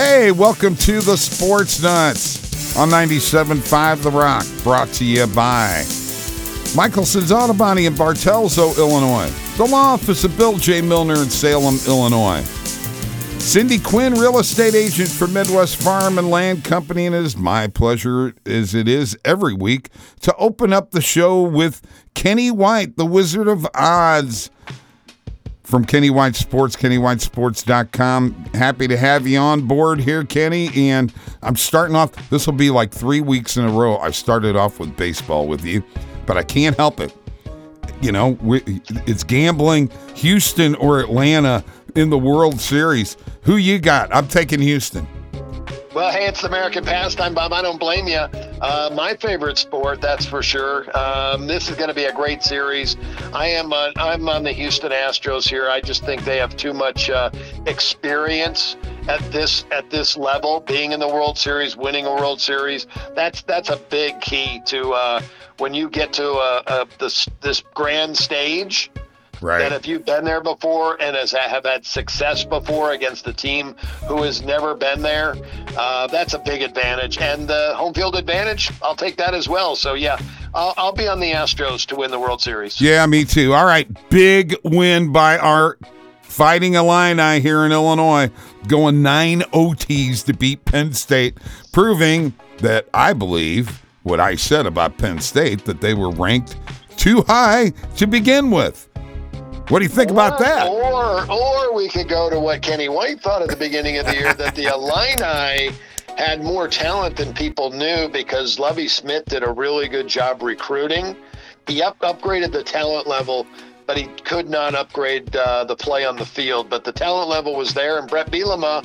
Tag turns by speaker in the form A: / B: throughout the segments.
A: Hey, welcome to the Sports Nutz on 97.5 The Rock, brought to you by Michelson's Autobody in Bartelso, Illinois. The law office of Bill J. Milner in Salem, Illinois. Cindy Quinn, real estate agent for Midwest Farm and Land Company, and it is my pleasure, as it is every week, to open up the show with Kenny White, the Wizard of Odds from Kenny White Sports, KennyWhiteSports.com. Happy to have you on board here, Kenny. And I'm starting off, this will be like three weeks in a row. I started off with baseball with you, but I can't help it. You know, it's gambling, Houston or Atlanta in the World Series. Who you got? I'm taking Houston.
B: Well, hey, it's the American pastime, Bob. I don't blame you. Uh, my favorite sport, that's for sure. Um, this is going to be a great series. I am on, I'm on the Houston Astros here. I just think they have too much uh, experience at this at this level, being in the World Series, winning a World Series. That's that's a big key to uh, when you get to uh, uh, this this grand stage.
A: Right.
B: That if you've been there before and has have had success before against a team who has never been there, uh, that's a big advantage. And the home field advantage, I'll take that as well. So yeah, I'll, I'll be on the Astros to win the World Series.
A: Yeah, me too. All right, big win by our Fighting Illini here in Illinois, going nine OTs to beat Penn State, proving that I believe what I said about Penn State that they were ranked too high to begin with. What do you think about that?
B: Or, or we could go to what Kenny White thought at the beginning of the year that the Illini had more talent than people knew because Lovie Smith did a really good job recruiting. He up, upgraded the talent level, but he could not upgrade uh, the play on the field. But the talent level was there, and Bret Bielema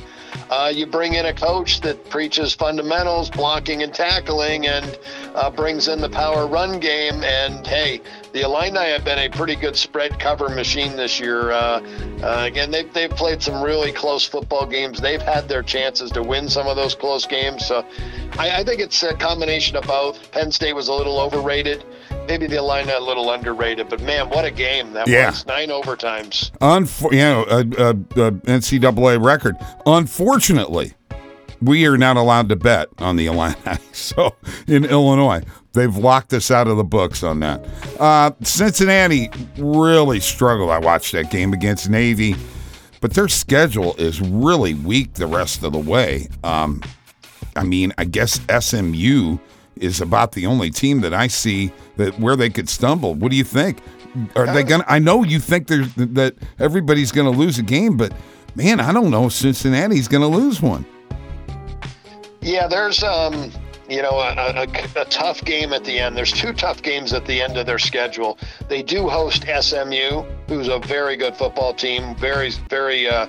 B: uh, you bring in a coach that preaches fundamentals, blocking and tackling, and uh, brings in the power run game. And hey, the Illini have been a pretty good spread cover machine this year. Uh, uh, again, they've, they've played some really close football games. They've had their chances to win some of those close games. So I, I think it's a combination of both. Penn State was a little overrated maybe the line a little underrated, but man, what a game that
A: Yeah.
B: was! Nine overtimes.
A: Unfor- you know, a, a, a NCAA record. Unfortunately, we are not allowed to bet on the Illini. So in Illinois, they've locked us out of the books on that. Uh, Cincinnati really struggled. I watched that game against Navy, but their schedule is really weak the rest of the way. Um, I mean, I guess SMU is about the only team that I see that where they could stumble. What do you think? Are they gonna? I know you think there's that everybody's gonna lose a game, but man, I don't know if Cincinnati's gonna lose one.
B: Yeah, there's um, you know, a, a, a tough game at the end. There's two tough games at the end of their schedule. They do host SMU, who's a very good football team, very very uh,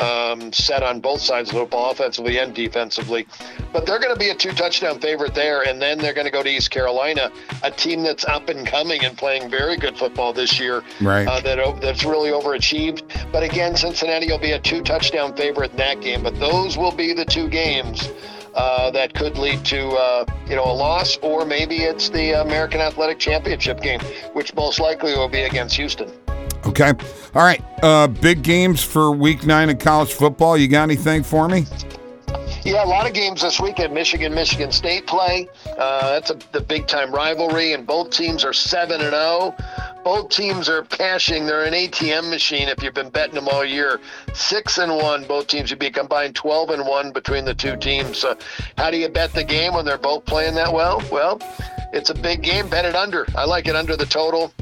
B: um, set on both sides of the football, offensively and defensively. But they're going to be a two touchdown favorite there, and then they're going to go to East Carolina, a team that's up and coming and playing very good football this year.
A: Right.
B: Uh, that that's really overachieved. But again, Cincinnati will be a two touchdown favorite in that game. But those will be the two games. Uh, that could lead to uh, you know a loss, or maybe it's the American Athletic Championship game, which most likely will be against Houston.
A: Okay, all right. Uh, big games for Week Nine of college football. You got anything for me?
B: Yeah, a lot of games this weekend. Michigan, Michigan State play. Uh, that's a, the big time rivalry, and both teams are seven and zero. Both teams are cashing. They're an ATM machine. If you've been betting them all year, six and one. Both teams would be combined twelve and one between the two teams. So, how do you bet the game when they're both playing that well? Well, it's a big game. Bet it under. I like it under the total.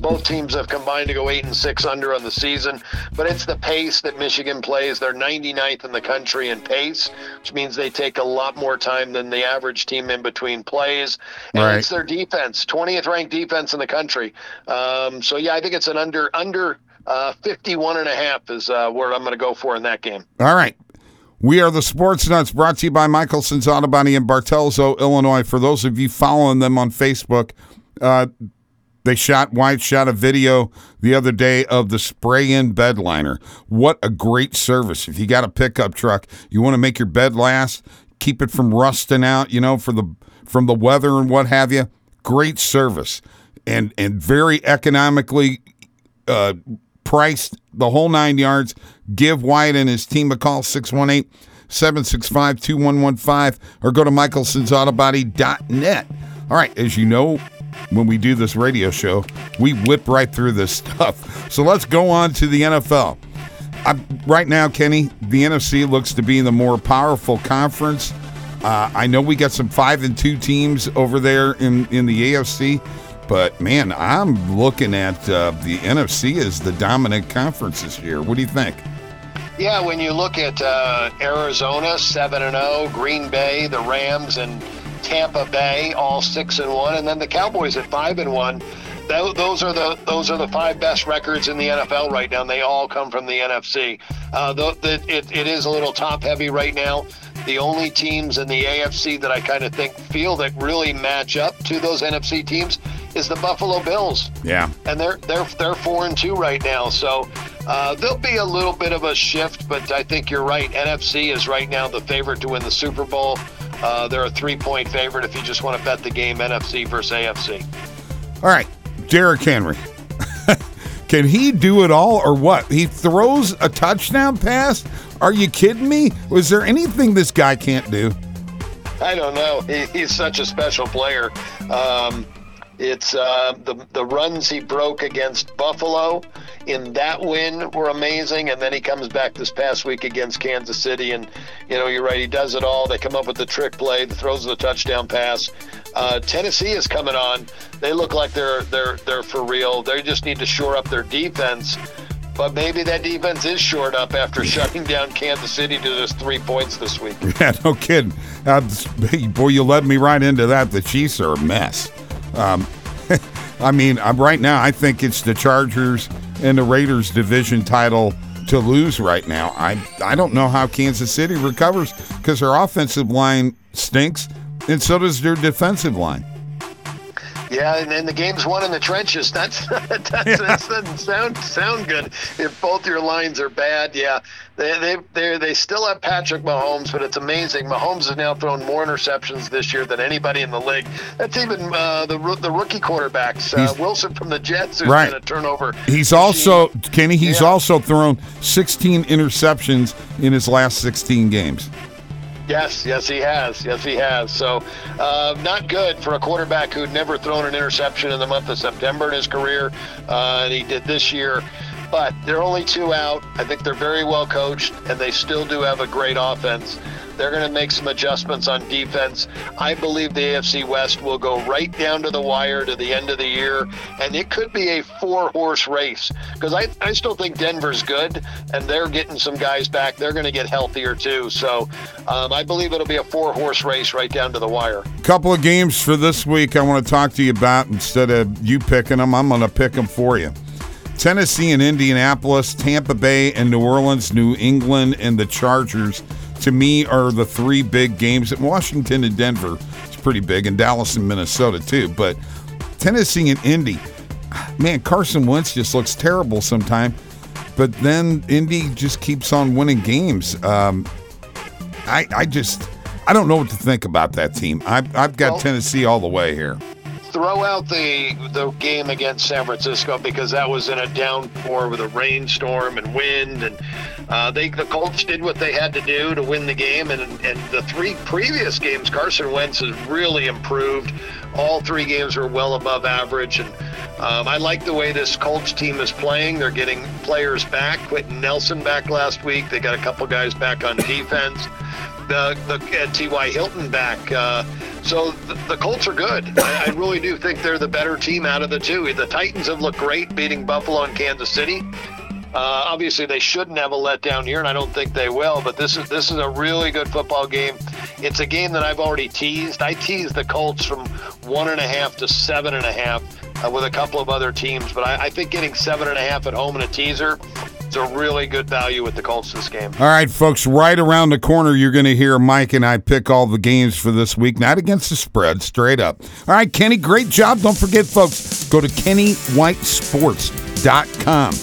B: Both teams have combined to go eight and six under on the season, but it's the pace that Michigan plays. They're 99th in the country in pace, which means they take a lot more time than the average team in between plays. And
A: Right.
B: it's their defense, 20th ranked defense in the country. Um, so yeah, I think it's an under under uh, 51 and a half is uh, where I'm going to go for in that game.
A: All right. We are the Sports Nutz, brought to you by Michelson's Autobody in Bartelso, Illinois. For those of you following them on Facebook, uh, they shot White shot a video the other day of the spray-in bed liner. What a great service! If you got a pickup truck, you want to make your bed last, keep it from rusting out, you know, for the from the weather and what have you. Great service and and very economically uh, priced the whole nine yards. Give White and his team a call 618 765 2115 or go to michelsonsautobody.net. All right, as you know, when we do this radio show, we whip right through this stuff. So let's go on to the NFL. I, right now, Kenny, the NFC looks to be the more powerful conference. Uh, I know we got some five and two teams over there in, in the AFC, but man, I'm looking at uh, the NFC as the dominant conference this year. What do you think?
B: Yeah, when you look at uh, Arizona seven and zero, oh, Green Bay, the Rams, and Tampa Bay all six and one, and then the Cowboys at five and one. Those are the those are the five best records in the NFL right now. And they all come from the NFC. Uh, the, the, it, it is a little top heavy right now. The only teams in the AFC that I kind of think feel that really match up to those NFC teams is the Buffalo Bills.
A: Yeah,
B: and they're they're they're four and two right now. So uh, there'll be a little bit of a shift, but I think you're right. NFC is right now the favorite to win the Super Bowl. Uh, they're a three point favorite if you just want to bet the game NFC versus AFC.
A: All right, Derrick Henry. Can he do it all or what? He throws a touchdown pass? Are you kidding me? Was there anything this guy can't do?
B: I don't know. He, he's such a special player. Um, it's uh, the the runs he broke against Buffalo in that win were amazing, and then he comes back this past week against Kansas City, and you know you're right, he does it all. They come up with the trick play, the throws the touchdown pass. Uh, Tennessee is coming on. They look like they're they're they're for real. They just need to shore up their defense. But maybe that defense is short up after shutting down Kansas City to just three points this week.
A: Yeah, no kidding. Uh, boy, you led me right into that. The Chiefs are a mess. Um, I mean, I'm, right now, I think it's the Chargers and the Raiders division title to lose right now. I I don't know how Kansas City recovers because their offensive line stinks, and so does their defensive line.
B: Yeah, and then the game's won in the trenches. That's, that's yeah. that doesn't sound sound good. If both your lines are bad, yeah, they they they they still have Patrick Mahomes, but it's amazing. Mahomes has now thrown more interceptions this year than anybody in the league. That's even uh, the the rookie quarterbacks. Uh, Wilson from the Jets who's right. been a turnover.
A: He's also Kenny. He's yeah. also thrown 16 interceptions in his last 16 games.
B: Yes, yes, he has. Yes, he has. So, uh, not good for a quarterback who'd never thrown an interception in the month of September in his career, uh, and he did this year. But they're only two out. I think they're very well coached, and they still do have a great offense. They're going to make some adjustments on defense. I believe the AFC West will go right down to the wire to the end of the year, and it could be a four horse race because I, I still think Denver's good, and they're getting some guys back. They're going to get healthier too. So um, I believe it'll be a four horse race right down to the wire.
A: Couple of games for this week I want to talk to you about. Instead of you picking them, I'm going to pick them for you. Tennessee and Indianapolis, Tampa Bay and New Orleans, New England and the Chargers to me are the three big games. At Washington and Denver is pretty big, and Dallas and Minnesota too. But Tennessee and Indy, man, Carson Wentz just looks terrible sometimes. But then Indy just keeps on winning games. Um, I I just I don't know what to think about that team. I've I've got well, Tennessee all the way here
B: throw out the the game against San Francisco because that was in a downpour with a rainstorm and wind, and uh, they the Colts did what they had to do to win the game, and and the three previous games, Carson Wentz has really improved. All three games were well above average, and um, I like the way this Colts team is playing. They're getting players back. Quenton Nelson back last week. They got a couple guys back on defense. The the uh, T.Y. Hilton back. Uh, so the, the, Colts are good. I, I, really do think they're the better team out of the two. The Titans have looked great beating Buffalo and Kansas City. Uh, obviously, they shouldn't have a letdown here, and I don't think they will. But this is this is a really good football game. It's a game that I've already teased. I teased the Colts from one and a half to seven and a half uh, with a couple of other teams, but I, I think getting seven and a half at home in a teaser it's a really good value with the Colts this game.
A: All right, folks, right around the corner, you're going to hear Mike and I pick all the games for this week, not against the spread, straight up. All right, Kenny, great job. Don't forget, folks, go to KennyWhiteSports.com.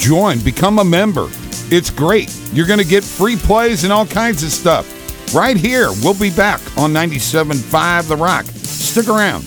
A: Join, become a member. It's great. You're going to get free plays and all kinds of stuff right here. We'll be back on 97.5 The Rock. Stick around.